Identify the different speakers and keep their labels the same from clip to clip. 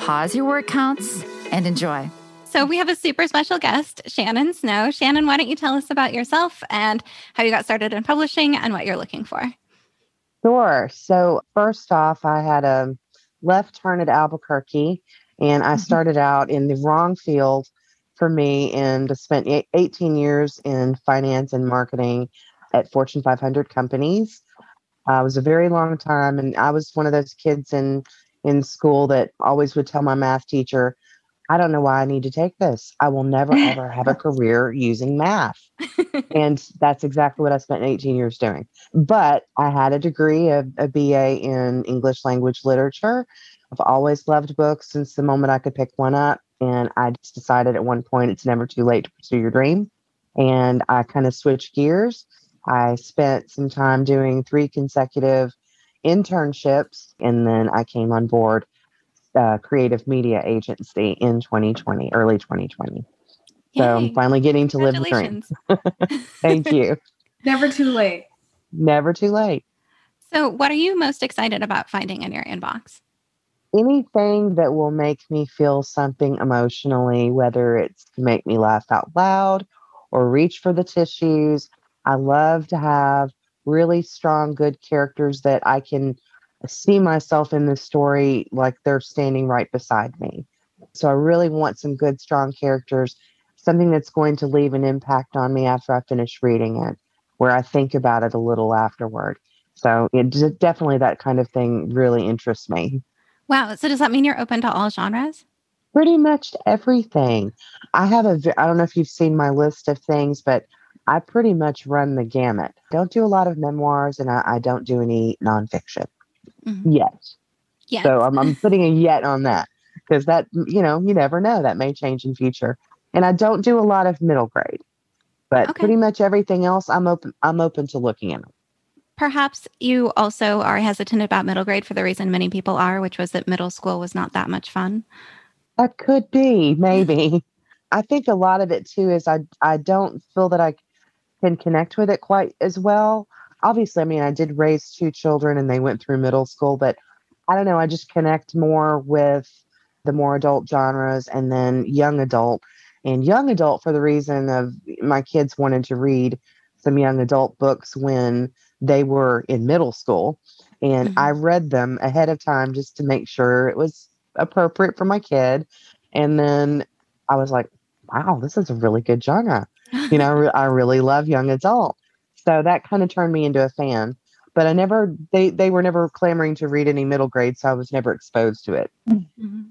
Speaker 1: pause your word counts, and enjoy.
Speaker 2: So, we have a super special guest, Shannon Snow. Shannon, why don't you tell us about yourself and how you got started in publishing and what you're looking for?
Speaker 3: Sure. So, first off, I had a left turn at Albuquerque and I mm-hmm. started out in the wrong field for me and spent 18 years in finance and marketing at Fortune 500 companies. Uh, it was a very long time, and I was one of those kids in in school that always would tell my math teacher, I don't know why I need to take this. I will never, ever have a career using math. and that's exactly what I spent 18 years doing. But I had a degree, a, a BA in English language literature. I've always loved books since the moment I could pick one up. And I just decided at one point it's never too late to pursue your dream. And I kind of switched gears. I spent some time doing three consecutive internships, and then I came on board uh, creative media agency in 2020, early 2020. Yay. So I'm finally getting to live the dream. Thank you.
Speaker 4: Never too late.
Speaker 3: Never too late.
Speaker 2: So, what are you most excited about finding in your inbox?
Speaker 3: Anything that will make me feel something emotionally, whether it's to make me laugh out loud or reach for the tissues. I love to have really strong, good characters that I can see myself in the story like they're standing right beside me. So I really want some good, strong characters, something that's going to leave an impact on me after I finish reading it, where I think about it a little afterward. So it definitely that kind of thing really interests me.
Speaker 2: Wow. So does that mean you're open to all genres?
Speaker 3: Pretty much everything. I have a, I don't know if you've seen my list of things, but I pretty much run the gamut. Don't do a lot of memoirs and I, I don't do any nonfiction mm-hmm. yet. Yeah. So I'm, I'm putting a yet on that because that, you know, you never know. That may change in future. And I don't do a lot of middle grade, but okay. pretty much everything else I'm open, I'm open to looking at.
Speaker 2: Perhaps you also are hesitant about middle grade for the reason many people are, which was that middle school was not that much fun.
Speaker 3: That could be, maybe. I think a lot of it too is I I don't feel that I can connect with it quite as well. Obviously, I mean, I did raise two children and they went through middle school, but I don't know, I just connect more with the more adult genres and then young adult. And young adult for the reason of my kids wanted to read some young adult books when they were in middle school. And mm-hmm. I read them ahead of time just to make sure it was appropriate for my kid. And then I was like, wow, this is a really good genre you know, I, re- I really love young adult. So that kind of turned me into a fan. But I never, they, they were never clamoring to read any middle grade. So I was never exposed to it. Mm-hmm.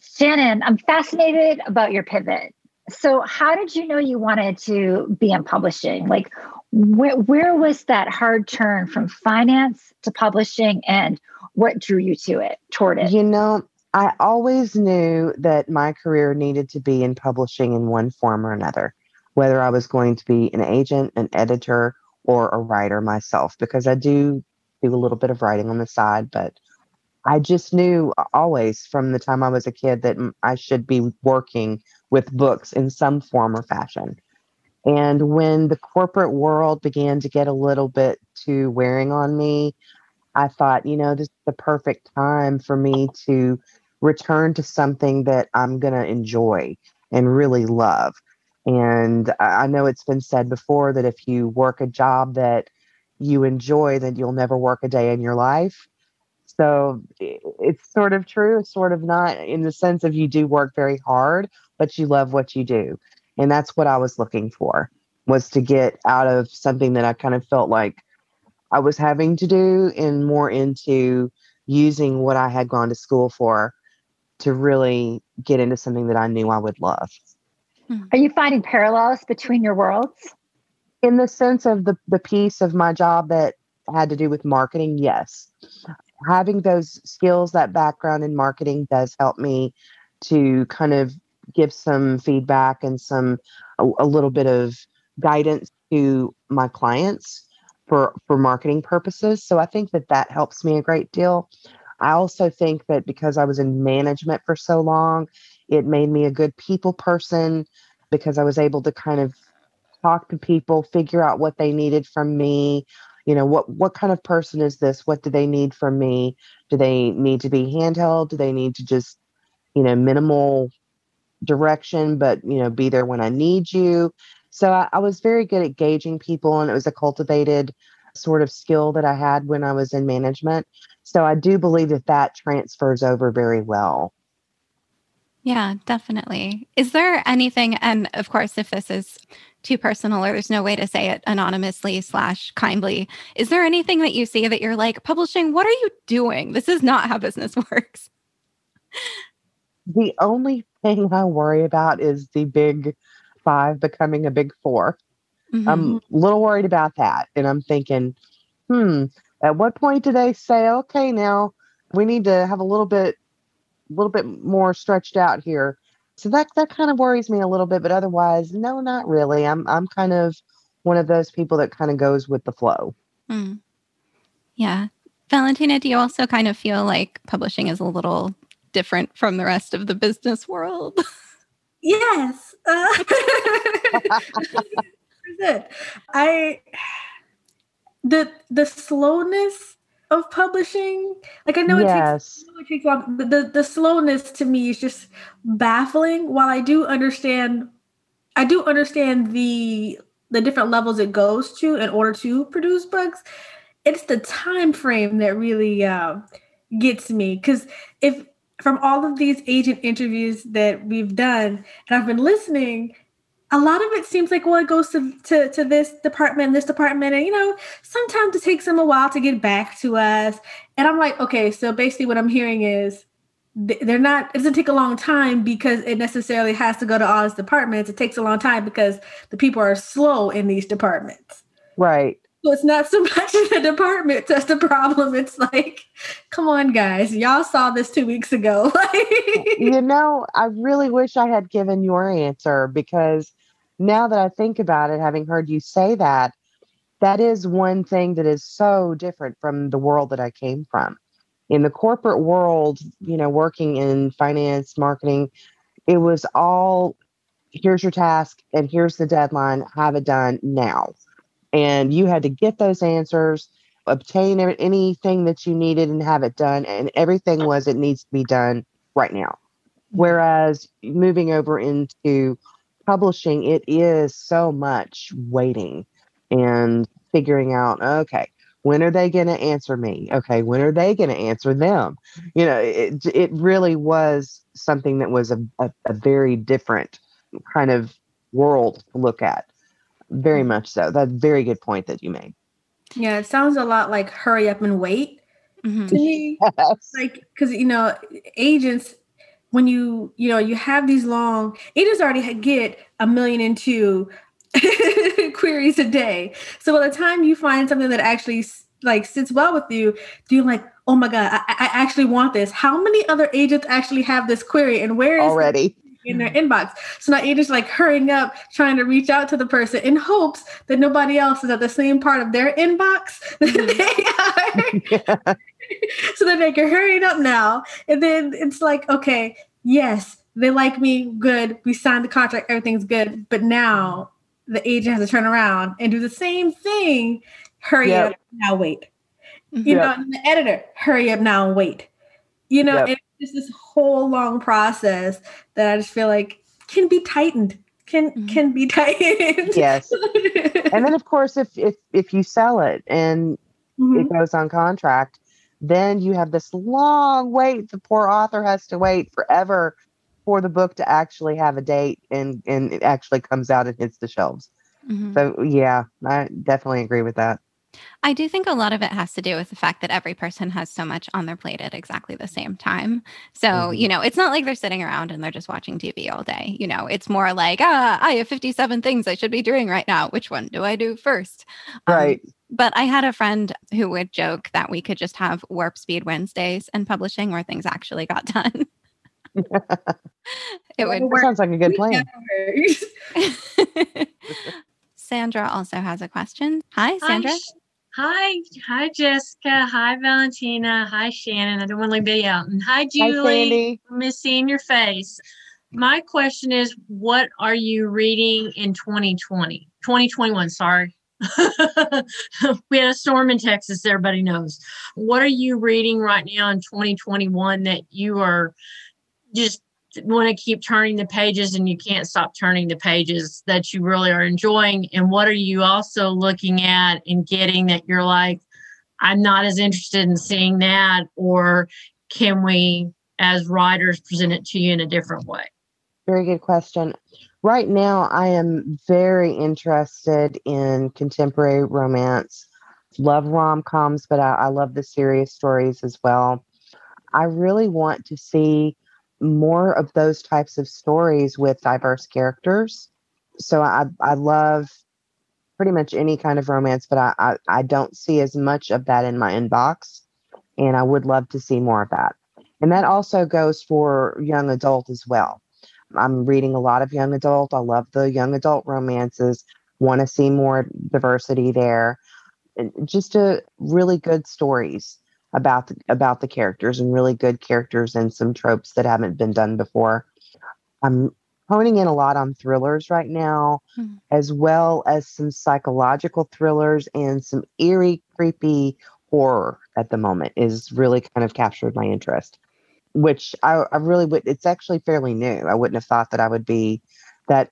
Speaker 5: Shannon, I'm fascinated about your pivot. So, how did you know you wanted to be in publishing? Like, where, where was that hard turn from finance to publishing, and what drew you to it, toward it?
Speaker 3: You know, I always knew that my career needed to be in publishing in one form or another whether I was going to be an agent, an editor, or a writer myself, because I do do a little bit of writing on the side, but I just knew always from the time I was a kid that I should be working with books in some form or fashion. And when the corporate world began to get a little bit too wearing on me, I thought, you know, this is the perfect time for me to return to something that I'm going to enjoy and really love. And I know it's been said before that if you work a job that you enjoy, then you'll never work a day in your life. So it's sort of true, sort of not in the sense of you do work very hard, but you love what you do. And that's what I was looking for was to get out of something that I kind of felt like I was having to do and more into using what I had gone to school for to really get into something that I knew I would love. Mm.
Speaker 5: Are you finding parallels between your worlds?
Speaker 3: In the sense of the, the piece of my job that had to do with marketing, yes. Having those skills, that background in marketing does help me to kind of give some feedback and some a, a little bit of guidance to my clients for for marketing purposes. So I think that that helps me a great deal. I also think that because I was in management for so long, it made me a good people person because I was able to kind of talk to people, figure out what they needed from me. You know, what what kind of person is this? What do they need from me? Do they need to be handheld? Do they need to just, you know, minimal direction, but you know, be there when I need you? So I, I was very good at gauging people, and it was a cultivated sort of skill that I had when I was in management. So I do believe that that transfers over very well.
Speaker 2: Yeah, definitely. Is there anything, and of course, if this is too personal or there's no way to say it anonymously slash kindly, is there anything that you see that you're like, publishing, what are you doing? This is not how business works.
Speaker 3: The only thing I worry about is the big five becoming a big 4 i
Speaker 2: Mhm.
Speaker 3: I'm a little worried about that. And I'm thinking, hmm, at what point do they say, okay, now we need to have a little bit, little bit more stretched out here? So that that kind of worries me a little bit, but otherwise, no, not really. I'm I'm kind of one of those people that kind of goes with the flow.
Speaker 2: Mm. Yeah. Valentina, do you also kind of feel like publishing is a little different from the rest of the business world?
Speaker 4: Yes. Uh, percent. I the the slowness of publishing. Like I know it takes
Speaker 3: yes.
Speaker 4: Know it takes long. The the slowness to me is just baffling. While I do understand, I do understand the the different levels it goes to in order to produce books. It's the time frame that really uh, gets me because if from all of these agent interviews that we've done and I've been listening, a lot of it seems like well it goes to, to, to this department this department and you know sometimes it takes them a while to get back to us. And i'm like okay so basically what i'm hearing is they're not it doesn't take a long time because it necessarily has to go to all these departments. It takes a long time because the people are slow in these departments.
Speaker 3: Right.
Speaker 4: so it's not so much the department that's the problem. It's like come on guys. Y'all saw this two weeks ago.
Speaker 3: You know, I really wish I had given your answer because now that I think about it, having heard you say that, that is one thing that is so different from the world that I came from. In the corporate world, you know, working in finance, marketing, it was all here's your task and here's the deadline, have it done now. And you had to get those answers, obtain anything that you needed and have it done. And everything was it needs to be done right now. Mm-hmm. Whereas moving over into publishing, it is so much waiting and figuring out, okay, when are they going to answer me? Okay, when are they going to answer them? You know, it, it really was something that was a, a, a very different kind of world to look at. Very much so. That's a very good point that you made.
Speaker 4: yeah it sounds a lot like hurry up and wait
Speaker 2: Mhm.
Speaker 4: to me
Speaker 3: Yes.
Speaker 4: like because you know agents when you you know you have these long agents already get a million and two queries a day. So by the time you find something that actually like sits well with you do you're like oh my god I, I actually want this. How many other agents actually have this query and where is it
Speaker 3: Already.
Speaker 4: in their inbox? So now agents like hurrying up trying to reach out to the person in hopes that nobody else is at the same part of their inbox that mm-hmm. they are. So then they can hurry it up now. And then it's like, okay, yes, they like me, good. We signed the contract, everything's good. But now the agent has to turn around and do the same thing. Hurry
Speaker 3: Yep.
Speaker 4: up now, wait. You
Speaker 3: Yep.
Speaker 4: know, and the editor, hurry up now, wait. You know,
Speaker 3: Yep.
Speaker 4: it's just this whole long process that I just feel like can be tightened. Can
Speaker 2: Mhm.
Speaker 4: can be tightened.
Speaker 3: Yes. And then of course if if if you sell it and
Speaker 4: Mhm.
Speaker 3: it goes on contract, then you have this long wait. The poor author has to wait forever for the book to actually have a date and and it actually comes out and hits the shelves.
Speaker 2: Mhm.
Speaker 3: So yeah, I definitely agree with that.
Speaker 2: I do think a lot of it has to do with the fact that every person has so much on their plate at exactly the same time. So,
Speaker 3: Mhm.
Speaker 2: you know, it's not like they're sitting around and they're just watching TV all day. You know, it's more like, ah, I have 57 things I should be doing right now. Which one do I do first? Um,
Speaker 3: Right.
Speaker 2: but I had a friend who would joke that we could just have warp speed Wednesdays and publishing where things actually got done. it would.
Speaker 3: That sounds like a good plan.
Speaker 2: Sandra also has a question. Hi, Sandra.
Speaker 6: Hi, hi, hi, Jessica. Hi, Valentina. Hi, Shannon. I don't want to leave you out. And hi, Julie.
Speaker 3: Hi.
Speaker 6: Miss seeing your face. My question is, what are you reading in 2020? 2021, sorry. we had a storm in Texas, everybody knows. What are you reading right now in 2021 that you are just want to keep turning the pages and you can't stop turning the pages that you really are enjoying? And what are you also looking at and getting that you're like, I'm not as interested in seeing that? Or can we, as writers, present it to you in a different way?
Speaker 3: Very good question. Right now, I am very interested in contemporary romance. Love rom coms, but I, I love the serious stories as well. I really want to see more of those types of stories with diverse characters. So I, I love pretty much any kind of romance, but I, I, I don't see as much of that in my inbox. And I would love to see more of that. And that also goes for young adult as well. I'm reading a lot of young adult. I love the young adult romances. Want to see more diversity there. And just a really good stories about the, about the characters and really good characters and some tropes that haven't been done before. I'm honing in a lot on thrillers right now,
Speaker 2: Hmm.
Speaker 3: as well as some psychological thrillers and some eerie, creepy horror at the moment is really kind of captured my interest which I, I really would. It's actually fairly new. I wouldn't have thought that I would be that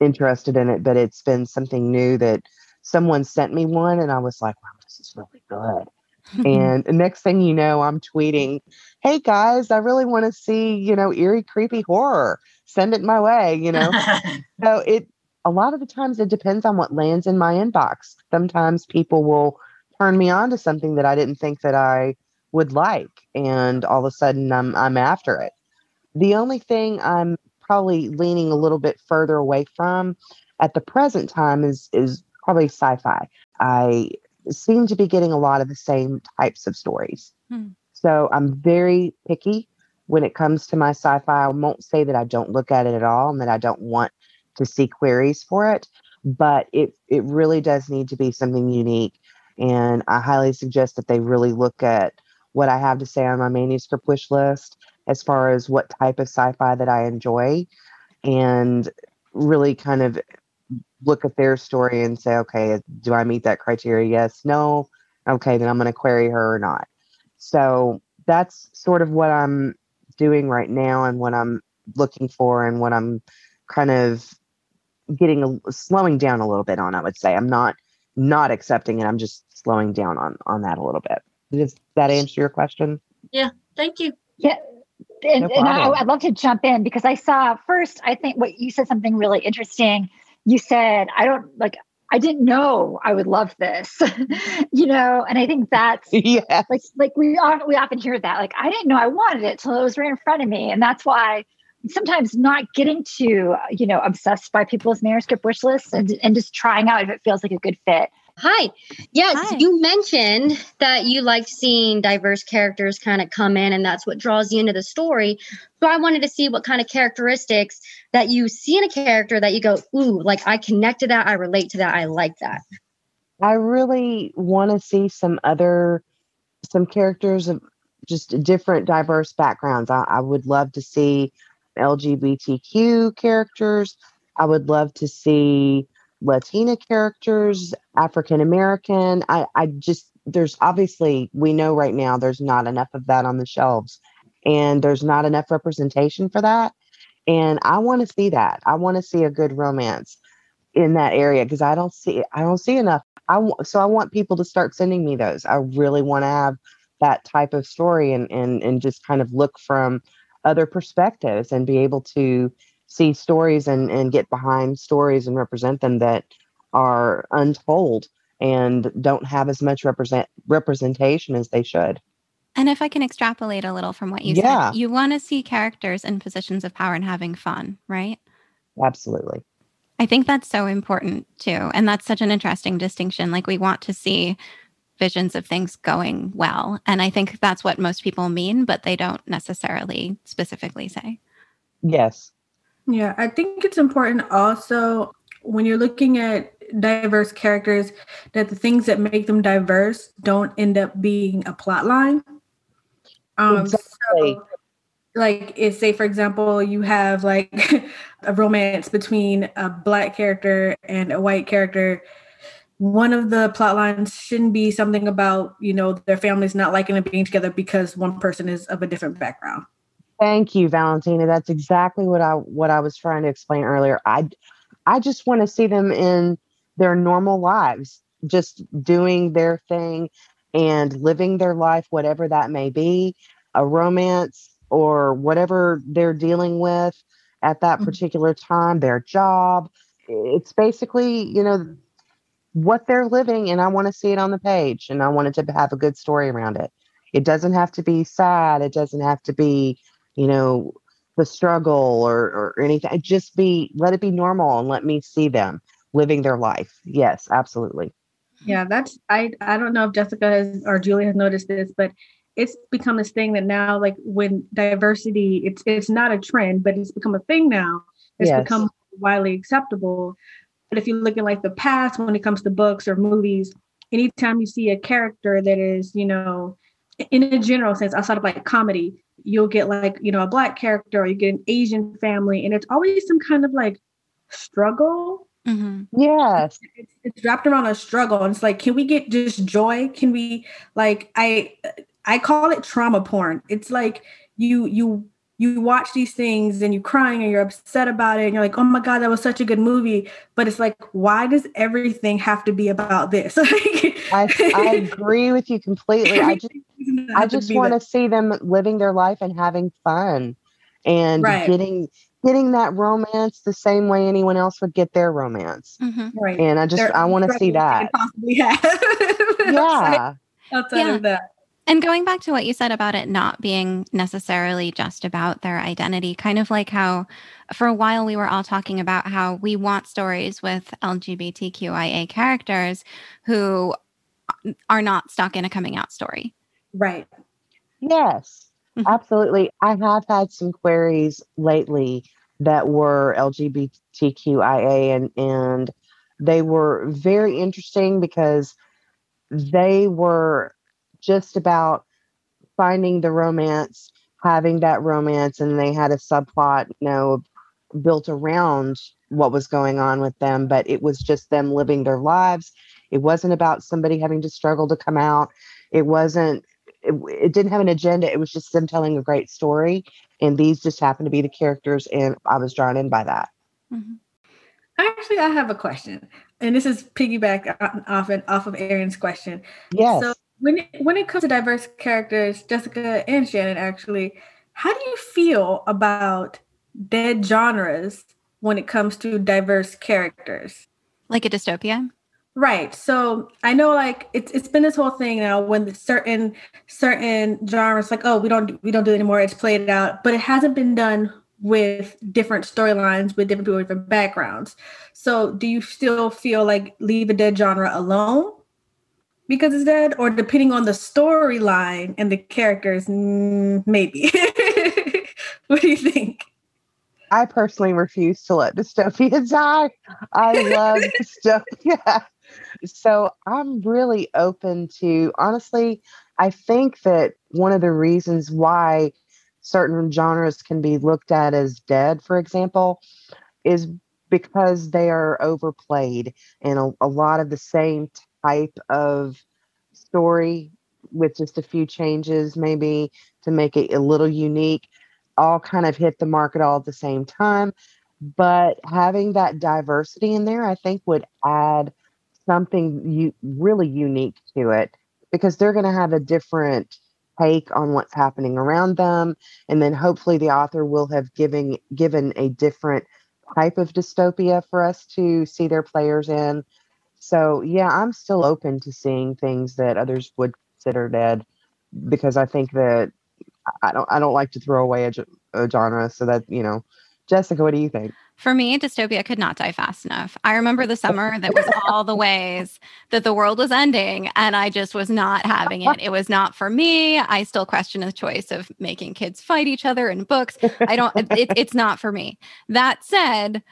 Speaker 3: interested in it, but it's been something new that someone sent me one, and I was like, wow, this is really good. Mm-hmm. and next thing you know, I'm tweeting, hey guys, I really want to see, you know, eerie, creepy horror. Send it my way, you know. so it a lot of the times it depends on what lands in my inbox. Sometimes people will turn me on to something that I didn't think that I would like and all of a sudden I'm I'm after it. The only thing I'm probably leaning a little bit further away from at the present time is is probably sci-fi. I seem to be getting a lot of the same types of stories.
Speaker 2: Hmm.
Speaker 3: So I'm very picky when it comes to my sci-fi. I won't say that I don't look at it at all and that I don't want to see queries for it, but it it really does need to be something unique. And I highly suggest that they really look at what I have to say on my manuscript wish list as far as what type of sci fi that I enjoy and really kind of look at their story and say, okay, do I meet that criteria? Yes, no. Okay, then I'm going to query her or not. So that's sort of what I'm doing right now and what I'm looking for and what I'm kind of getting a, slowing down a little bit on, I would say. I'm not not accepting it. I'm just slowing down on on that a little bit. Does that answer your question? Yeah.
Speaker 6: Thank you.
Speaker 5: Yeah. And,
Speaker 3: No
Speaker 5: and I. I'd love to jump in because I saw first, I think what you said something really interesting. You said, I don't like, I didn't know I would love this, mm-hmm. you know, and I think that's
Speaker 3: yeah.
Speaker 5: like, like we often, we often hear that, like, I didn't know I wanted it till it was right in front of me. And that's why sometimes not getting too you know, obsessed by people's manuscript wish lists and, and just trying out if it feels like a good fit.
Speaker 7: Hi. Yes,
Speaker 2: Hi.
Speaker 7: you mentioned that you like seeing diverse characters kind of come in and that's what draws you into the story. So I wanted to see what kind of characteristics that you see in a character that you go, ooh, like I connect to that, I relate to that, I like that.
Speaker 3: I really want to see some other some characters of just different diverse backgrounds. I, I would love to see LGBTQ characters. I would love to see Latina characters, African American. I, I just there's obviously we know right now there's not enough of that on the shelves and there's not enough representation for that. And I want to see that. I want to see a good romance in that area because I don't see I don't see enough. I w- so I want people to start sending me those. I really want to have that type of story and and and just kind of look from other perspectives and be able to see stories and and get behind stories and represent them that are untold and don't have as much represent representation as they should.
Speaker 2: And if I can extrapolate a little from what you
Speaker 3: Yeah.
Speaker 2: said, you want to see characters in positions of power and having fun, right?
Speaker 3: Absolutely.
Speaker 2: I think that's so important too. And that's such an interesting distinction. Like we want to see visions of things going well. And I think that's what most people mean, but they don't necessarily specifically say.
Speaker 3: Yes.
Speaker 4: Yeah, I think it's important also when you're looking at diverse characters that the things that make them diverse don't end up being a plot line. Um, exactly. So, like, if say for example, you have like a romance between a black character and a white character. One of the plot lines shouldn't be something about you know their families not liking and being together because one person is of a different background.
Speaker 3: Thank you, Valentina. That's exactly what I what I was trying to explain earlier. I I just want to see them in their normal lives, just doing their thing and living their life, whatever that may be, a romance or whatever they're dealing with at that mm-hmm. particular time, their job. It's basically, you know, what they're living, and I want to see it on the page and I want it to have a good story around it. It doesn't have to be sad, it doesn't have to be you know, the struggle or, or anything. Just be, let it be normal and let me see them living their life. Yes, absolutely.
Speaker 4: Yeah, that's, I, I don't know if Jessica has, or Julie has noticed this, but it's become this thing that now, like when diversity, it's, it's not a trend, but it's become a thing now. It's yes. become widely acceptable. But if you look at like the past, when it comes to books or movies, anytime you see a character that is, you know, in a general sense, outside of like comedy, you'll get like you know a black character or you get an asian family and it's always some kind of like struggle.
Speaker 3: Mm-hmm. yes.
Speaker 4: It's, it's, wrapped around a struggle and it's like can we get just joy? Can we like i i call it trauma porn. It's like you you you watch these things and you're crying and you're upset about it and you're like oh my god that was such a good movie. But it's like why does everything have to be about this?
Speaker 3: I, I agree with you completely. I just i just want to see them living their life and having fun and right. getting getting that romance the same way anyone else would get their romance.
Speaker 4: Mm-hmm. right.
Speaker 3: And i just They're i want to see that. yeah.
Speaker 4: outside, outside yeah. of that
Speaker 2: and going back to what you said about it not being necessarily just about their identity, kind of like how for a while we were all talking about how we want stories with LGBTQIA characters who are not stuck in a coming out story.
Speaker 4: Right.
Speaker 3: Yes, mm-hmm. absolutely. I have had some queries lately that were LGBTQIA and and they were very interesting because they were just about finding the romance, having that romance, and they had a subplot, you know, built around what was going on with them, but it was just them living their lives. It wasn't about somebody having to struggle to come out. It wasn't, it, it didn't have an agenda. It was just them telling a great story. And these just happened to be the characters, and I was drawn in by that.
Speaker 4: Mm-hmm. Actually, I have a question, and this is piggyback off off of Aaron's question.
Speaker 3: Yes. So
Speaker 4: when it, when it comes to diverse characters, Jessica and Shannon, actually, how do you feel about dead genres when it comes to diverse characters?
Speaker 2: Like a dystopia?
Speaker 4: Right. So I know like it's it's been this whole thing now when certain certain genres like, oh, we don't we don't do it anymore, it's played out, but it hasn't been done with different storylines with different people with different backgrounds. So do you still feel like leave a dead genre alone? Because it's dead, or depending on the storyline and the characters, mm, maybe. what do you think?
Speaker 3: I personally refuse to let dystopia die. I love dystopia. So I'm really open to, honestly, I think that one of the reasons why certain genres can be looked at as dead, for example, is because they are overplayed and a, a lot of the same type of story with just a few changes, maybe to make it a little unique, all kind of hit the market all at the same time. But having that diversity in there, I think, would add something you, really unique to it because they're going to have a different take on what's happening around them and then hopefully the author will have given given a different type of dystopia for us to see their players in so yeah, I'm still open to seeing things that others would consider dead because I think that I don't I don't like to throw away a, a genre. So that you know, Jessica, what do you think?
Speaker 2: For me, dystopia could not die fast enough. I remember the summer that was all the ways that the world was ending, and I just was not having it. It was not for me. I still question the choice of making kids fight each other in books. I don't, it, it's not for me. That said,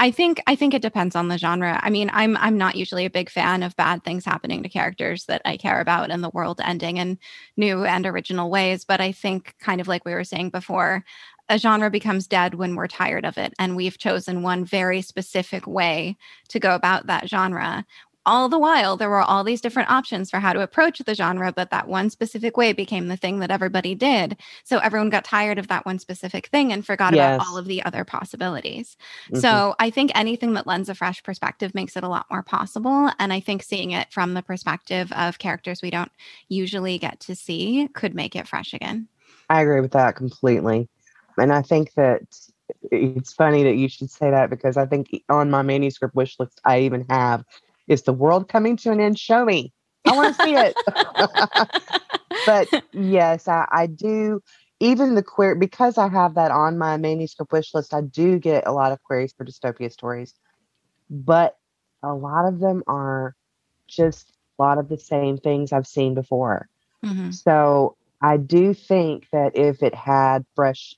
Speaker 2: I think I think it depends on the genre. I mean, I'm I'm not usually a big fan of bad things happening to characters that I care about and the world ending in new and original ways, but I think kind of like we were saying before, a genre becomes dead when we're tired of it and we've chosen one very specific way to go about that genre all the while there were all these different options for how to approach the genre but that one specific way became the thing that everybody did so everyone got tired of that one specific thing and forgot yes. about all of the other possibilities mm-hmm. so i think anything that lends a fresh perspective makes it a lot more possible and i think seeing it from the perspective of characters we don't usually get to see could make it fresh again
Speaker 3: i agree with that completely and I think that it's funny that you should say that because I think on my manuscript wish list, I even have is the world coming to an end? Show me. I want to see it. but yes, I, I do. Even the queer, because I have that on my manuscript wish list, I do get a lot of queries for dystopia stories. But a lot of them are just a lot of the same things I've seen before. Mm-hmm. So I do think that if it had fresh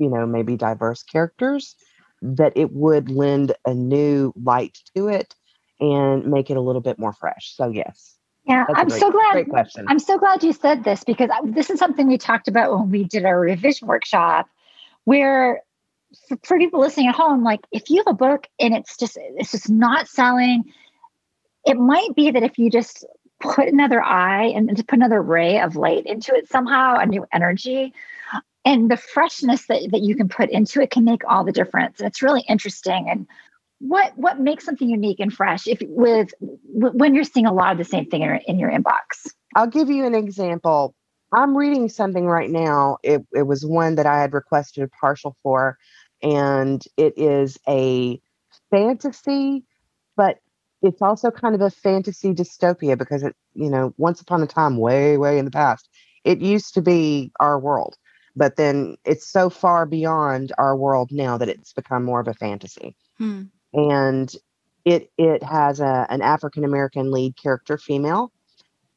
Speaker 3: you know, maybe diverse characters, that it would lend a new light to it and make it a little bit more fresh. So yes.
Speaker 5: Yeah, I'm great, so glad. Great question. I'm so glad you said this because this is something we talked about when we did our revision workshop, where for people listening at home, like if you have a book and it's just it's just not selling, it might be that if you just put another eye and to put another ray of light into it somehow, a new energy, and the freshness that, that you can put into it can make all the difference and it's really interesting and what what makes something unique and fresh if with when you're seeing a lot of the same thing in your, in your inbox?
Speaker 3: I'll give you an example. I'm reading something right now. It, it was one that i had requested a partial for and it is a fantasy but it's also kind of a fantasy dystopia because it you know once upon a time way way in the past it used to be our world but then it's so far beyond our world now that it's become more of a fantasy. Hmm. And it it has a, an african american lead character female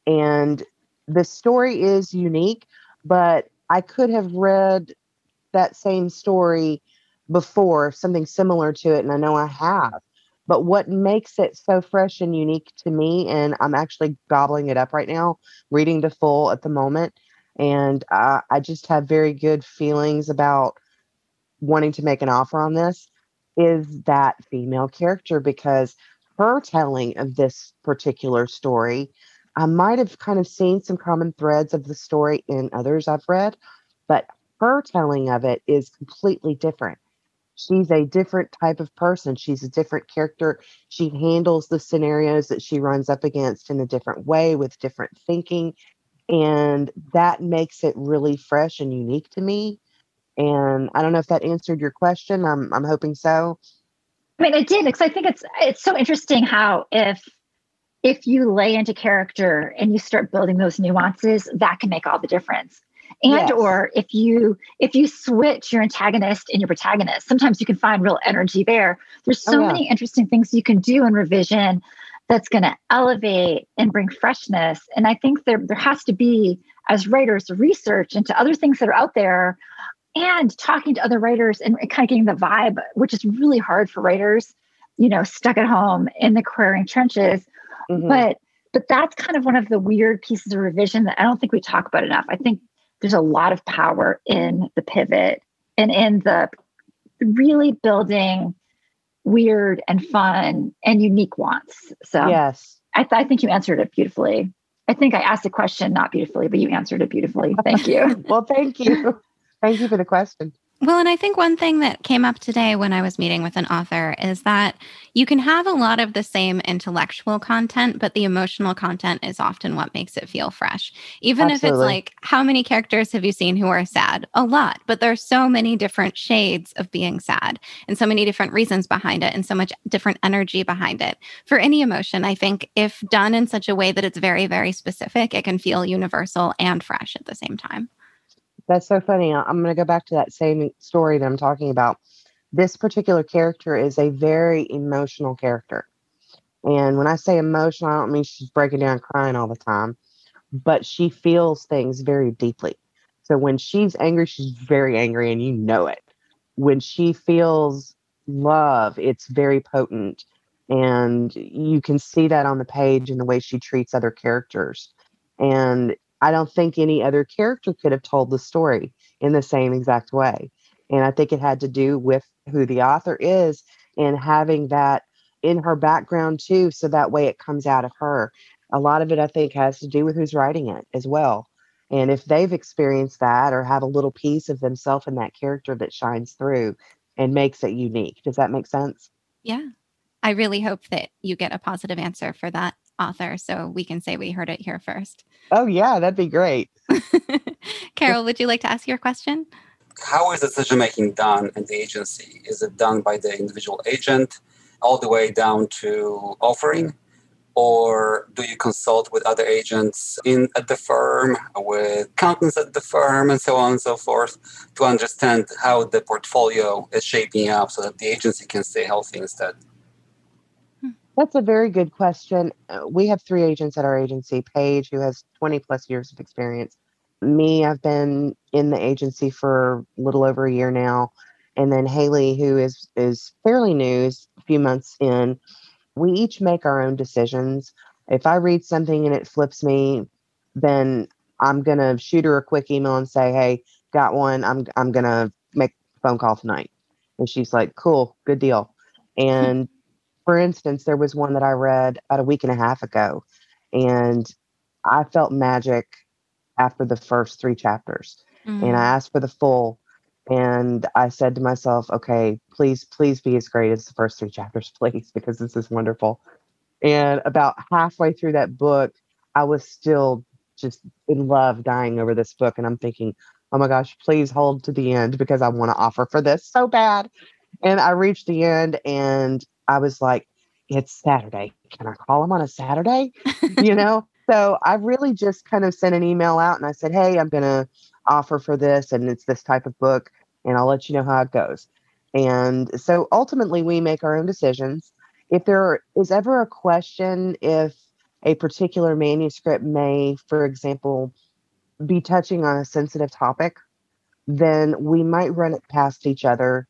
Speaker 3: and the story is unique but i could have read that same story before something similar to it and i know i have but what makes it so fresh and unique to me and i'm actually gobbling it up right now reading the full at the moment and uh, I just have very good feelings about wanting to make an offer on this is that female character because her telling of this particular story I might have kind of seen some common threads of the story in others I've read, but her telling of it is completely different. She's a different type of person. She's a different character. She handles the scenarios that she runs up against in a different way with different thinking and that makes it really fresh and unique to me and i don't know if that answered your question i'm i'm hoping so
Speaker 5: i mean it did because i think it's it's so interesting how if if you lay into character and you start building those nuances that can make all the difference and yes. or if you if you switch your antagonist and your protagonist sometimes you can find real energy there there's oh, so oh, yeah. many interesting things you can do in revision that's going to elevate and bring freshness. And I think there, there has to be, as writers, research into other things that are out there and talking to other writers and kind of getting the vibe, which is really hard for writers, you know, stuck at home in the querying trenches. Mm-hmm. But but that's kind of one of the weird pieces of revision that I don't think we talk about enough. I think there's a lot of power in the pivot and in the really building weird and fun and unique wants. So
Speaker 3: yes,
Speaker 5: I, th- I think you answered it beautifully. I think I asked a question not beautifully, but you answered it beautifully. Thank you.
Speaker 3: well, thank you. Thank you for the question.
Speaker 2: Well, and I think one thing that came up today when I was meeting with an author is that you can have a lot of the same intellectual content, but the emotional content is often what makes it feel fresh. Even Absolutely. if it's like, how many characters have you seen who are sad? A lot, but there's so many different shades of being sad and so many different reasons behind it and so much different energy behind it. For any emotion, I think if done in such a way that it's very, very specific, it can feel universal and fresh at the same time.
Speaker 3: That's so funny. I'm going to go back to that same story that I'm talking about. this particular character is a very emotional character. And when I say emotional, I don't mean she's breaking down crying all the time, but she feels things very deeply. So when she's angry, she's very angry and you know it. When she feels love, it's very potent. And you can see that on the page in the way she treats other characters. And I don't think any other character could have told the story in the same exact way. And I think it had to do with who the author is and having that in her background too. So that way it comes out of her. A lot of it, I think, has to do with who's writing it as well. And if they've experienced that or have a little piece of themselves in that character that shines through and makes it unique. Does that make sense?
Speaker 2: Yeah. I really hope that you get a positive answer for that author so we can say we heard it here first.
Speaker 3: Oh, yeah, that'd be great.
Speaker 2: Carol, would you like to ask your question?
Speaker 8: How is decision making done in the agency? Is it done by the individual agent all the way down to offering? Or do you consult with other agents in at the firm, with accountants at the firm, and so on and so forth, to understand how the portfolio is shaping up so that the agency can stay healthy instead?
Speaker 3: That's a very good question. Uh, we have three agents at our agency Paige, who has 20 plus years of experience. Me, I've been in the agency for a little over a year now. And then Haley, who is, is fairly new, is a few months in. We each make our own decisions. If I read something and it flips me, then I'm going to shoot her a quick email and say, hey, got one. I'm, I'm going to make a phone call tonight. And she's like, cool, good deal. And for instance, there was one that I read about a week and a half ago, and I felt magic after the first three chapters. Mm-hmm. And I asked for the full, and I said to myself, okay, please, please be as great as the first three chapters, please, because this is wonderful. And about halfway through that book, I was still just in love, dying over this book. And I'm thinking, oh my gosh, please hold to the end because I want to offer for this so bad. And I reached the end and I was like, it's Saturday. Can I call him on a Saturday? you know? So I really just kind of sent an email out and I said, hey, I'm going to offer for this and it's this type of book and I'll let you know how it goes. And so ultimately, we make our own decisions. If there is ever a question if a particular manuscript may, for example, be touching on a sensitive topic, then we might run it past each other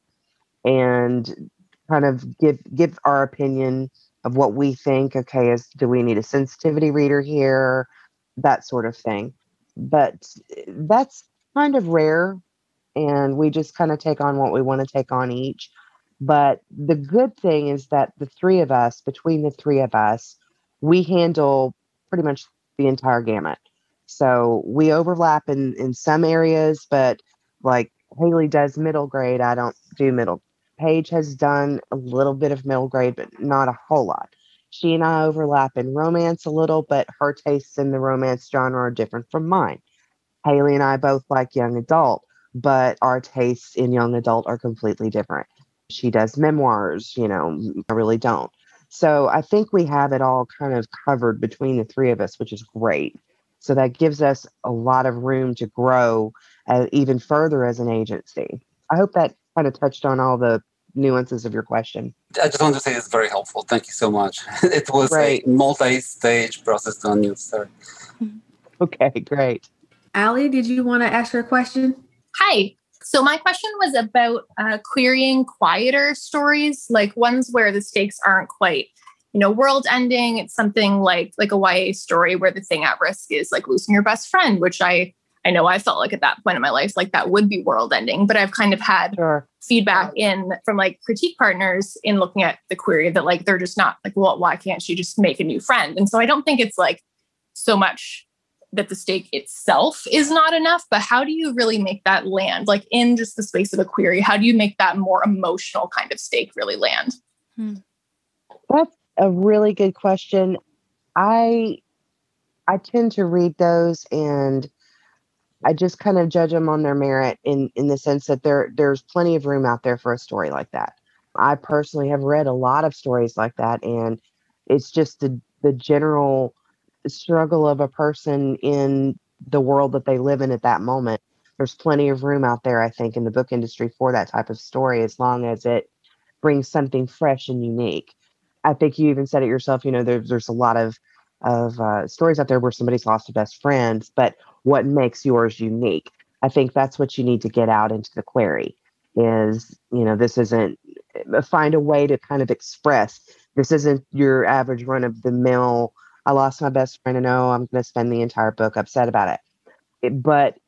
Speaker 3: and kind of give give our opinion of what we think okay is do we need a sensitivity reader here? That sort of thing. But eh, that's kind of rare and we just kind of take on what we want to take on each. But the good thing is that the three of us between the three of us we handle pretty much the entire gamut. So we overlap in in some areas but like haley does middle grade i don't do middle Paige has done a little bit of middle grade, but not a whole lot. She and I overlap in romance a little, but her tastes in the romance genre are different from mine. Haley and I both like young adult, but our tastes in young adult are completely different. She does memoirs, you know, I really don't. So I think we have it all kind of covered between the three of us, which is great. So that gives us a lot of room to grow uh, even further as an agency. I hope that kind of touched on all the nuances of your question.
Speaker 8: I just want to say it's very helpful. Thank you so much. it was great. a multi-stage process to unmute. Sorry.
Speaker 3: Okay, great.
Speaker 4: Allie, did you want to ask your question?
Speaker 9: Hi. So my question was about uh, querying quieter stories, like ones where the stakes aren't quite, you know, world ending. It's something like like a YA story where the thing at risk is like losing your best friend, which I I know I felt like at that point in my life, like that would be world ending, but I've kind of had sure. feedback in from like critique partners in looking at the query that like they're just not like, well, why can't she just make a new friend? And so I don't think it's like so much that the stake itself is not enough, but how do you really make that land? Like in just the space of a query, how do you make that more emotional kind of stake really land?
Speaker 3: Hmm. That's a really good question. I I tend to read those and I just kind of judge them on their merit in in the sense that there there's plenty of room out there for a story like that. I personally have read a lot of stories like that, and it's just the the general struggle of a person in the world that they live in at that moment. there's plenty of room out there, I think, in the book industry for that type of story as long as it brings something fresh and unique. I think you even said it yourself, you know, there's there's a lot of of uh, stories out there where somebody's lost a best friend, but what makes yours unique? I think that's what you need to get out into the query is, you know, this isn't uh, find a way to kind of express this isn't your average run of the mill. I lost my best friend and oh, I'm going to spend the entire book upset about it. it. But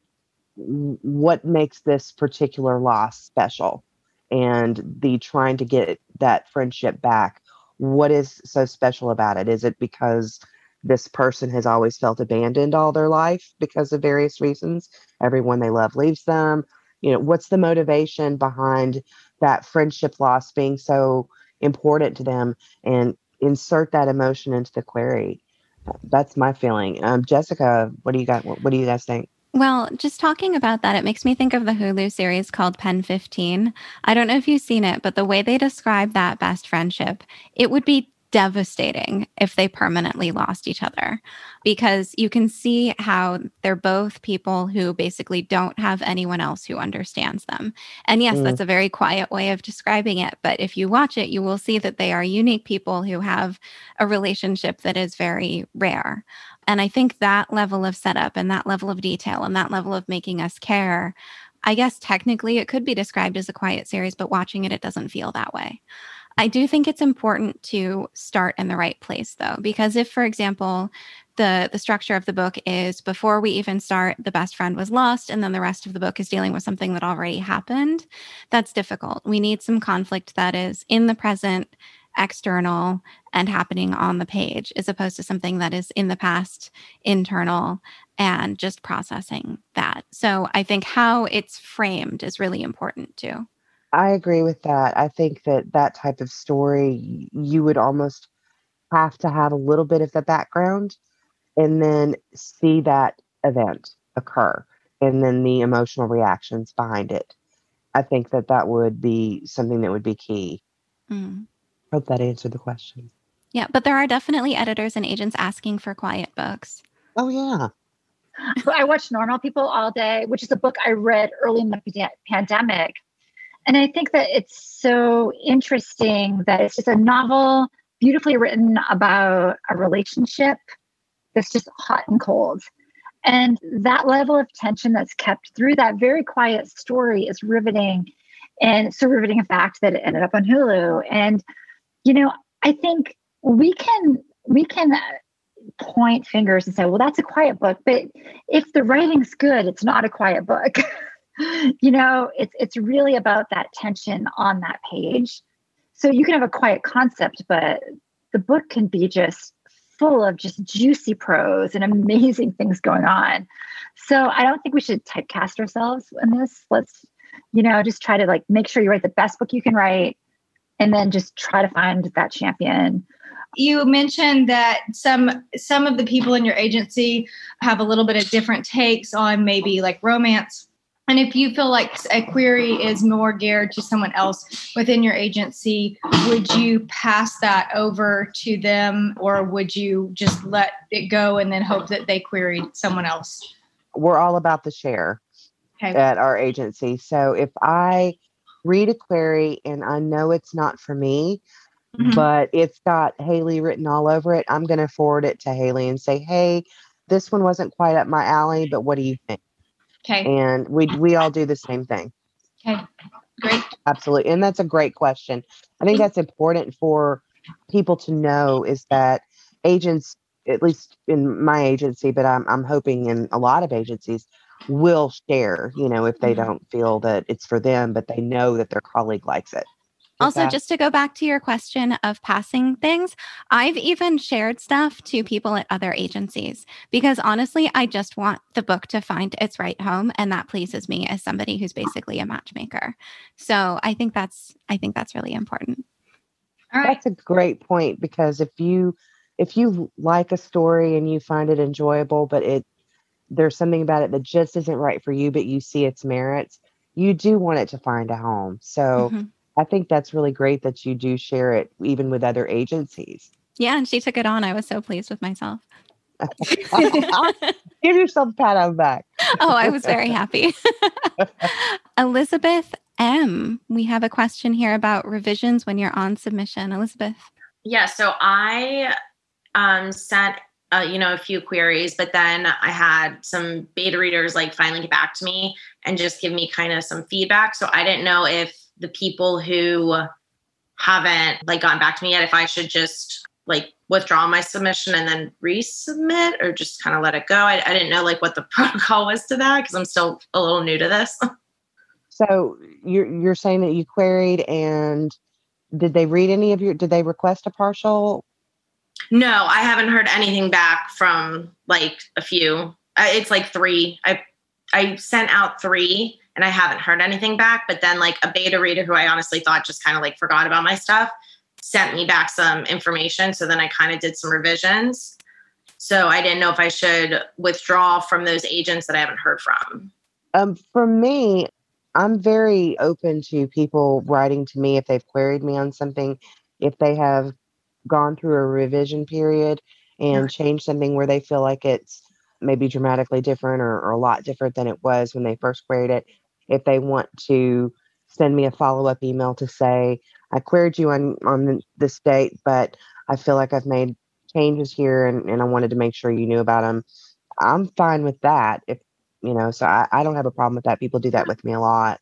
Speaker 3: what makes this particular loss special? And the trying to get that friendship back. What is so special about it? Is it because this person has always felt abandoned all their life because of various reasons? Everyone they love leaves them. You know, what's the motivation behind that friendship loss being so important to them and insert that emotion into the query. That's my feeling. Um, Jessica, what do you got? What, what do you guys think?
Speaker 2: Well, just talking about that, it makes me think of the Hulu series called Pen 15. I don't know if you've seen it, but the way they describe that best friendship, it would be devastating if they permanently lost each other because you can see how they're both people who basically don't have anyone else who understands them. And yes, mm. that's a very quiet way of describing it, but if you watch it, you will see that they are unique people who have a relationship that is very rare. And I think that level of setup and that level of detail and that level of making us care I guess technically it could be described as a quiet series, but watching it, it doesn't feel that way. I do think it's important to start in the right place though, because if, for example, the the structure of the book is before we even start, the best friend was lost, and then the rest of the book is dealing with something that already happened, that's difficult. We need some conflict that is in the present, external, and happening on the page, as opposed to something that is in the past, internal, and just processing that. So I think how it's framed is really important too.
Speaker 3: I agree with that. I think that that type of story, you would almost have to have a little bit of the background and then see that event occur and then the emotional reactions behind it. I think that that would be something that would be key. Mm. Hope that answered the question.
Speaker 2: Yeah, but there are definitely editors and agents asking for quiet books.
Speaker 3: Oh, yeah.
Speaker 5: I watched Normal People All Day, which is a book I read early in the pandemic and I think that it's so interesting that it's just a novel, beautifully written about a relationship that's just hot and cold. And that level of tension that's kept through that very quiet story is riveting. And so riveting, in fact, that it ended up on Hulu. And, you know, I think we can, we can point fingers and say, well, that's a quiet book. But if the writing's good, it's not a quiet book. you know, it's it's really about that tension on that page. So you can have a quiet concept, but the book can be just full of just juicy prose and amazing things going on. So I don't think we should typecast ourselves in this. Let's, you know, just try to like make sure you write the best book you can write and then just try to find that champion
Speaker 10: you mentioned that some some of the people in your agency have a little bit of different takes on maybe like romance and if you feel like a query is more geared to someone else within your agency, would you pass that over to them or would you just let it go and then hope that they queried someone else?
Speaker 3: We're all about the share okay. at our agency. So if I read a query and I know it's not for me, mm-hmm. but it's got Haley written all over it, I'm going to forward it to Haley and say, hey, this one wasn't quite up my alley, but what do you think?
Speaker 10: Okay.
Speaker 3: And we we all do the same thing.
Speaker 10: Okay. Great.
Speaker 3: Absolutely. And that's a great question. I think that's important for people to know is that agents, at least in my agency, but I'm I'm hoping in a lot of agencies, will share, you know, if they mm-hmm. don't feel that it's for them, but they know that their colleague likes it
Speaker 2: also, that. just to go back to your question of passing things, I've even shared stuff to people at other agencies because honestly, I just want the book to find its right home. And that pleases me as somebody who's basically a matchmaker. So I think that's I think that's really important.
Speaker 3: All right. That's a great point because if you if you like a story and you find it enjoyable, but it there's something about it that just isn't right for you, but you see its merits, you do want it to find a home. So mm-hmm I think that's really great that you do share it even with other agencies.
Speaker 2: Yeah, and she took it on. I was so pleased with myself.
Speaker 3: Give yourself a pat on the back.
Speaker 2: oh, I was very happy. Elizabeth M. We have a question here about revisions when you're on submission. Elizabeth.
Speaker 11: Yeah, so I um, sent uh, you know a few queries, but then I had some beta readers like finally get back to me and just give me kind of some feedback. So I didn't know if the people who haven't like gotten back to me yet, if I should just like withdraw my submission and then resubmit or just kind of let it go. I, I didn't know like what the protocol was to that because I'm still a little new to this.
Speaker 3: So you're you're saying that you queried and did they read any of your did they request a partial?
Speaker 11: No, I haven't heard anything back from like a few. It's like three. I I sent out three and I haven't heard anything back. But then like a beta reader who I honestly thought just kind of like forgot about my stuff sent me back some information. So then I kind of did some revisions. So I didn't know if I should withdraw from those agents that I haven't heard from.
Speaker 3: Um, for me, I'm very open to people writing to me if they've queried me on something, if they have gone through a revision period and changed something where they feel like it's maybe dramatically different or, or a lot different than it was when they first queried it. If they want to send me a follow up email to say, I queried you on, on this date, but I feel like I've made changes here and, and I wanted to make sure you knew about them. I'm fine with that. If you know, so I, I don't have a problem with that. People do that with me a lot.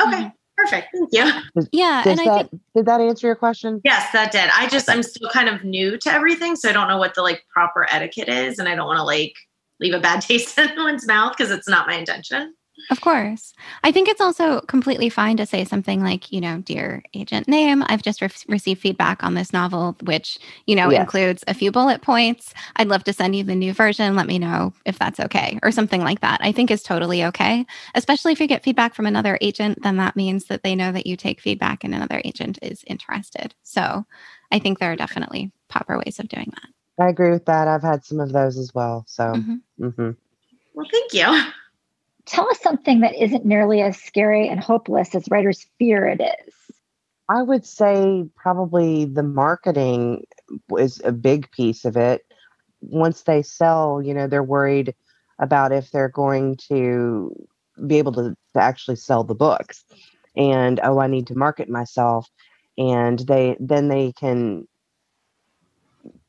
Speaker 11: Okay, perfect. Thank you.
Speaker 3: Does,
Speaker 2: Yeah,
Speaker 3: does
Speaker 2: and I
Speaker 3: that, did that answer your question?
Speaker 11: Yes, that did. I just I'm still kind of new to everything, so I don't know what the like proper etiquette is, and I don't want to like leave a bad taste in anyone's mouth because it's not my intention.
Speaker 2: Of course. I think it's also completely fine to say something like, you know, dear agent name, I've just re- received feedback on this novel, which, you know,
Speaker 3: Yes.
Speaker 2: includes a few bullet points. I'd love to send you the new version. Let me know if that's okay, or something like that. I think is totally okay. Especially if you get feedback from another agent, then that means that they know that you take feedback and another agent is interested. So I think there are definitely proper ways of doing that.
Speaker 3: I agree with that. I've had some of those as well. So,
Speaker 2: Mhm.
Speaker 3: mhm.
Speaker 11: Well, thank you.
Speaker 5: Tell us something that isn't nearly as scary and hopeless as writers fear it is.
Speaker 3: I would say probably the marketing is a big piece of it. Once they sell, you know, they're worried about if they're going to be able to, to actually sell the books. And oh, I need to market myself. And they then they can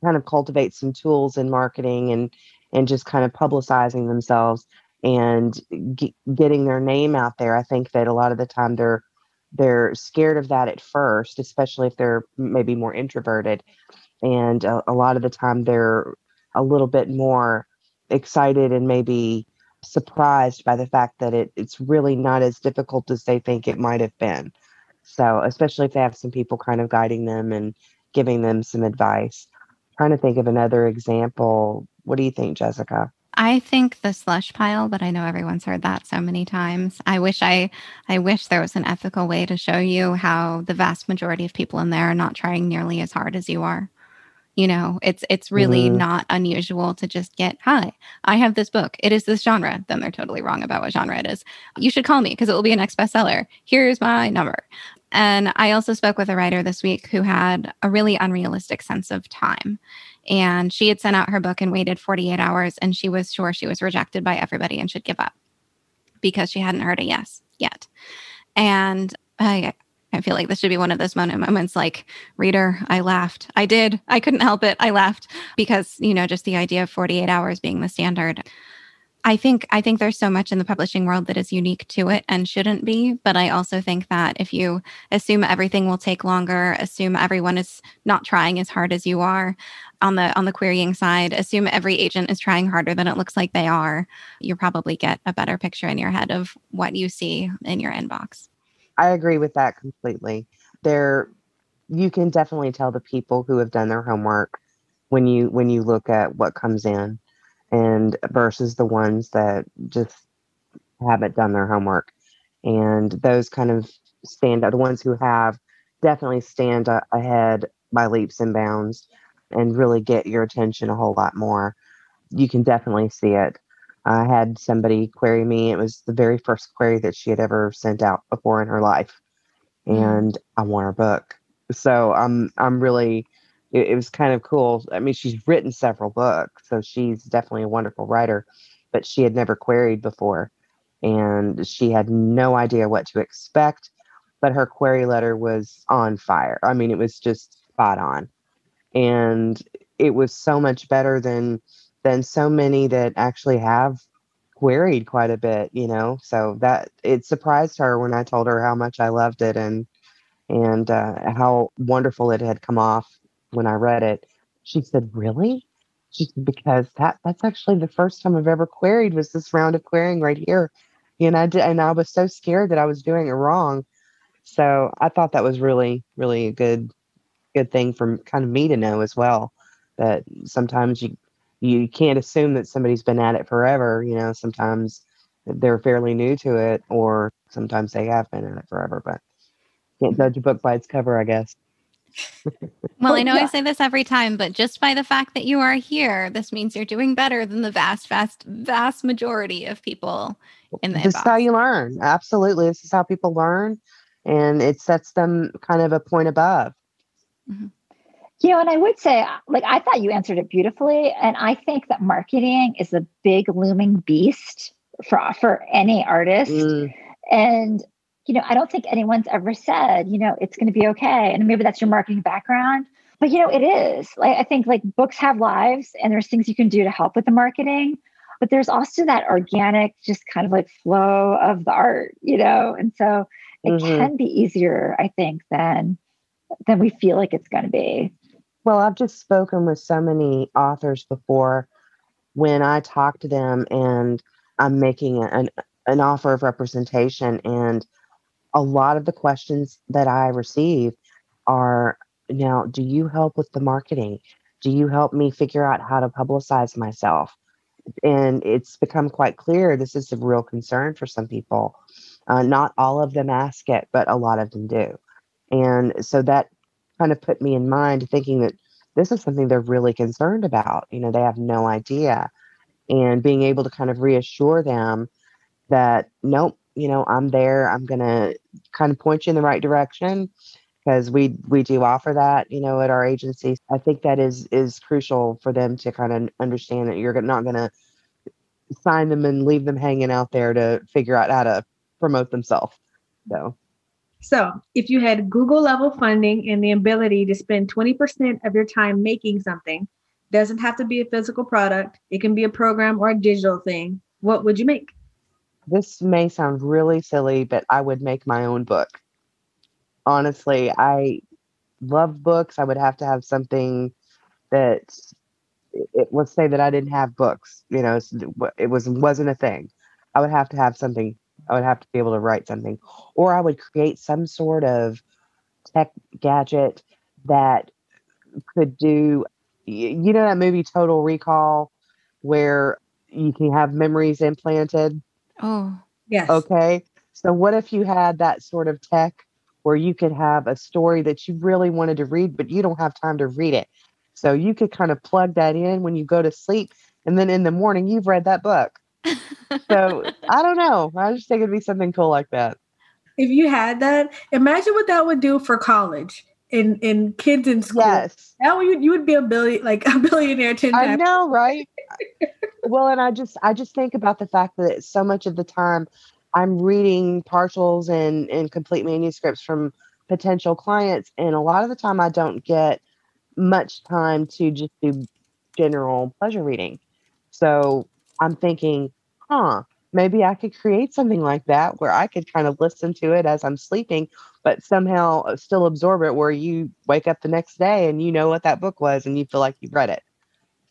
Speaker 3: kind of cultivate some tools in marketing and and just kind of publicizing themselves and ge- getting their name out there. I think that a lot of the time they're they're scared of that at first, especially if they're maybe more introverted. And a, a lot of the time they're a little bit more excited and maybe surprised by the fact that it, it's really not as difficult as they think it might have been. So, especially if they have some people kind of guiding them and giving them some advice. trying to think of another example. What do you think, Jessica?
Speaker 2: I think the slush pile, but I know everyone's heard that so many times. I wish I I wish there was an ethical way to show you how the vast majority of people in there are not trying nearly as hard as you are. You know, it's it's really
Speaker 3: Mhm.
Speaker 2: not unusual to just get, "Hi, I have this book. It is this genre." Then they're totally wrong about what genre it is. You should call me because it will be a next bestseller. Here's my number. And I also spoke with a writer this week who had a really unrealistic sense of time. And she had sent out her book and waited 48 hours, and she was sure she was rejected by everybody and should give up because she hadn't heard a yes yet. And I, I feel like this should be one of those moment- moments like, reader, I laughed. I did. I couldn't help it. I laughed because, you know, just the idea of 48 hours being the standard. I think I think there's so much in the publishing world that is unique to it and shouldn't be, but I also think that if you assume everything will take longer, assume everyone is not trying as hard as you are on the on the querying side, assume every agent is trying harder than it looks like they are, you probably get a better picture in your head of what you see in your inbox.
Speaker 3: I agree with that completely. There you can definitely tell the people who have done their homework when you when you look at what comes in and versus the ones that just haven't done their homework. And those kind of stand out the ones who have definitely stand a- ahead by leaps and bounds and really get your attention a whole lot more. You can definitely see it. I had somebody query me. It was the very first query that she had ever sent out before in her life. Mm-hmm. And I want her book. So I'm I'm really it, it was kind of cool. I mean, she's written several books, so she's definitely a wonderful writer, but she had never queried before. And she had no idea what to expect, but her query letter was on fire. I mean, it was just spot on. And it was so much better than than so many that actually have queried quite a bit, you know. So that it surprised her when I told her how much I loved it and and uh, how wonderful it had come off when I read it. She said, "Really?" She said, "Because that that's actually the first time I've ever queried was this round of querying right here." And I did, and I was so scared that I was doing it wrong. So I thought that was really, really a good, good thing for kind of me to know as well. That sometimes you you can't assume that somebody's been at it forever. You know, sometimes they're fairly new to it, or sometimes they have been in it forever. But can't judge a book by its cover, I guess.
Speaker 2: Well, I know yeah. I say this every time, but just by the fact that you are here, this means you're doing better than the vast, vast, vast majority of people in the.
Speaker 3: This is how you learn. Absolutely, this is how people learn, and it sets them kind of a point above.
Speaker 5: Mm-hmm. You know, and I would say, like, I thought you answered it beautifully. And I think that marketing is a big looming beast for, for any artist. Mm. And, you know, I don't think anyone's ever said, you know, it's going to be okay. And maybe that's your marketing background. But, you know, it is. Like, I think like books have lives and there's things you can do to help with the marketing. But there's also that organic, just kind of like flow of the art, you know? And so it mm-hmm. can be easier, I think, than than we feel like it's going to be.
Speaker 3: Well, I've just spoken with so many authors before when I talk to them and I'm making an, an offer of representation. And a lot of the questions that I receive are now, do you help with the marketing? Do you help me figure out how to publicize myself? And it's become quite clear this is a real concern for some people. Uh, not all of them ask it, but a lot of them do. And so that kind of put me in mind thinking that this is something they're really concerned about. You know, they have no idea. And being able to kind of reassure them that, nope, you know, I'm there. I'm going to kind of point you in the right direction because we we do offer that, you know, at our agency. I think that is is crucial for them to kind of understand that you're not going to sign them and leave them hanging out there to figure out how to promote themselves. So
Speaker 4: so, if you had Google level funding and the ability to spend 20% of your time making something, doesn't have to be a physical product, it can be a program or a digital thing, what would you make?
Speaker 3: This may sound really silly, but I would make my own book. Honestly, I love books. I would have to have something that it, let's say that I didn't have books, you know, it was wasn't a thing. I would have to have something I would have to be able to write something, or I would create some sort of tech gadget that could do. You know that movie Total Recall, where you can have memories implanted.
Speaker 2: Oh,
Speaker 4: yes.
Speaker 3: Okay. So what if you had that sort of tech where you could have a story that you really wanted to read, but you don't have time to read it. So you could kind of plug that in when you go to sleep, and then in the morning you've read that book so I don't know. I just think it'd be something cool like that.
Speaker 4: If you had that, imagine what that would do for college in in kids in school.
Speaker 3: Yes,
Speaker 4: now you you would be a billion like a billionaire. 10
Speaker 3: I know, right? well, and I just I just think about the fact that so much of the time I'm reading partials and and complete manuscripts from potential clients, and a lot of the time I don't get much time to just do general pleasure reading. So I'm thinking, huh, maybe I could create something like that where I could kind of listen to it as I'm sleeping, but somehow uh, still absorb it where you wake up the next day and you know what that book was and you feel like you've read it.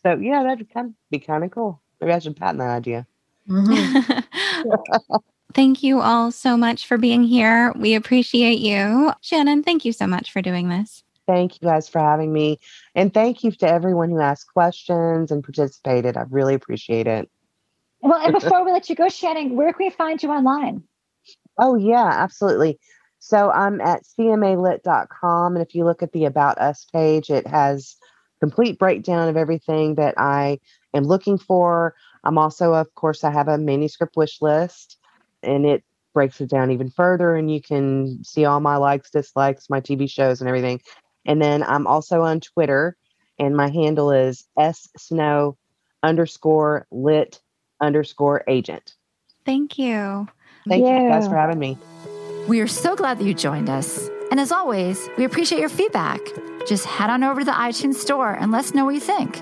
Speaker 3: So yeah, that'd kind of be kind of cool. Maybe I should patent that idea.
Speaker 2: Mm-hmm. thank you all so much for being here. We appreciate you. Shannon, thank you so much for doing this.
Speaker 3: Thank you guys for having me. And thank you to everyone who asked questions and participated. I really appreciate it.
Speaker 5: Well, and before we let you go, Shannon, where can we find you online?
Speaker 3: Oh, yeah, absolutely. So I'm at cmalit.com. And if you look at the About Us page, it has complete breakdown of everything that I am looking for. I'm also, of course, I have a manuscript wish list and it breaks it down even further. And you can see all my likes, dislikes, my TV shows, and everything. And then I'm also on Twitter, and my handle is S Snow underscore lit underscore agent.
Speaker 2: Thank you.
Speaker 3: Thank you guys for having me.
Speaker 1: We are so glad that you joined us. And as always, we appreciate your feedback. Just head on over to the iTunes store and let us know what you think.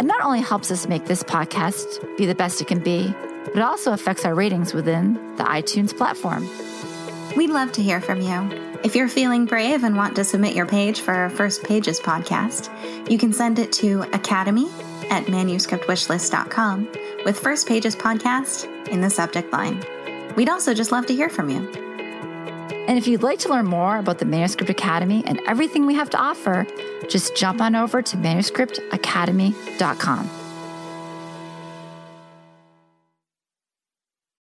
Speaker 1: It not only helps us make this podcast be the best it can be, but it also affects our ratings within the iTunes platform.
Speaker 12: We'd love to hear from you. If you're feeling brave and want to submit your page for our First Pages podcast, you can send it to academy at manuscriptwishlist.com with First Pages podcast in the subject line. We'd also just love to hear from you.
Speaker 1: And if you'd like to learn more about the Manuscript Academy and everything we have to offer, just jump on over to manuscriptacademy.com.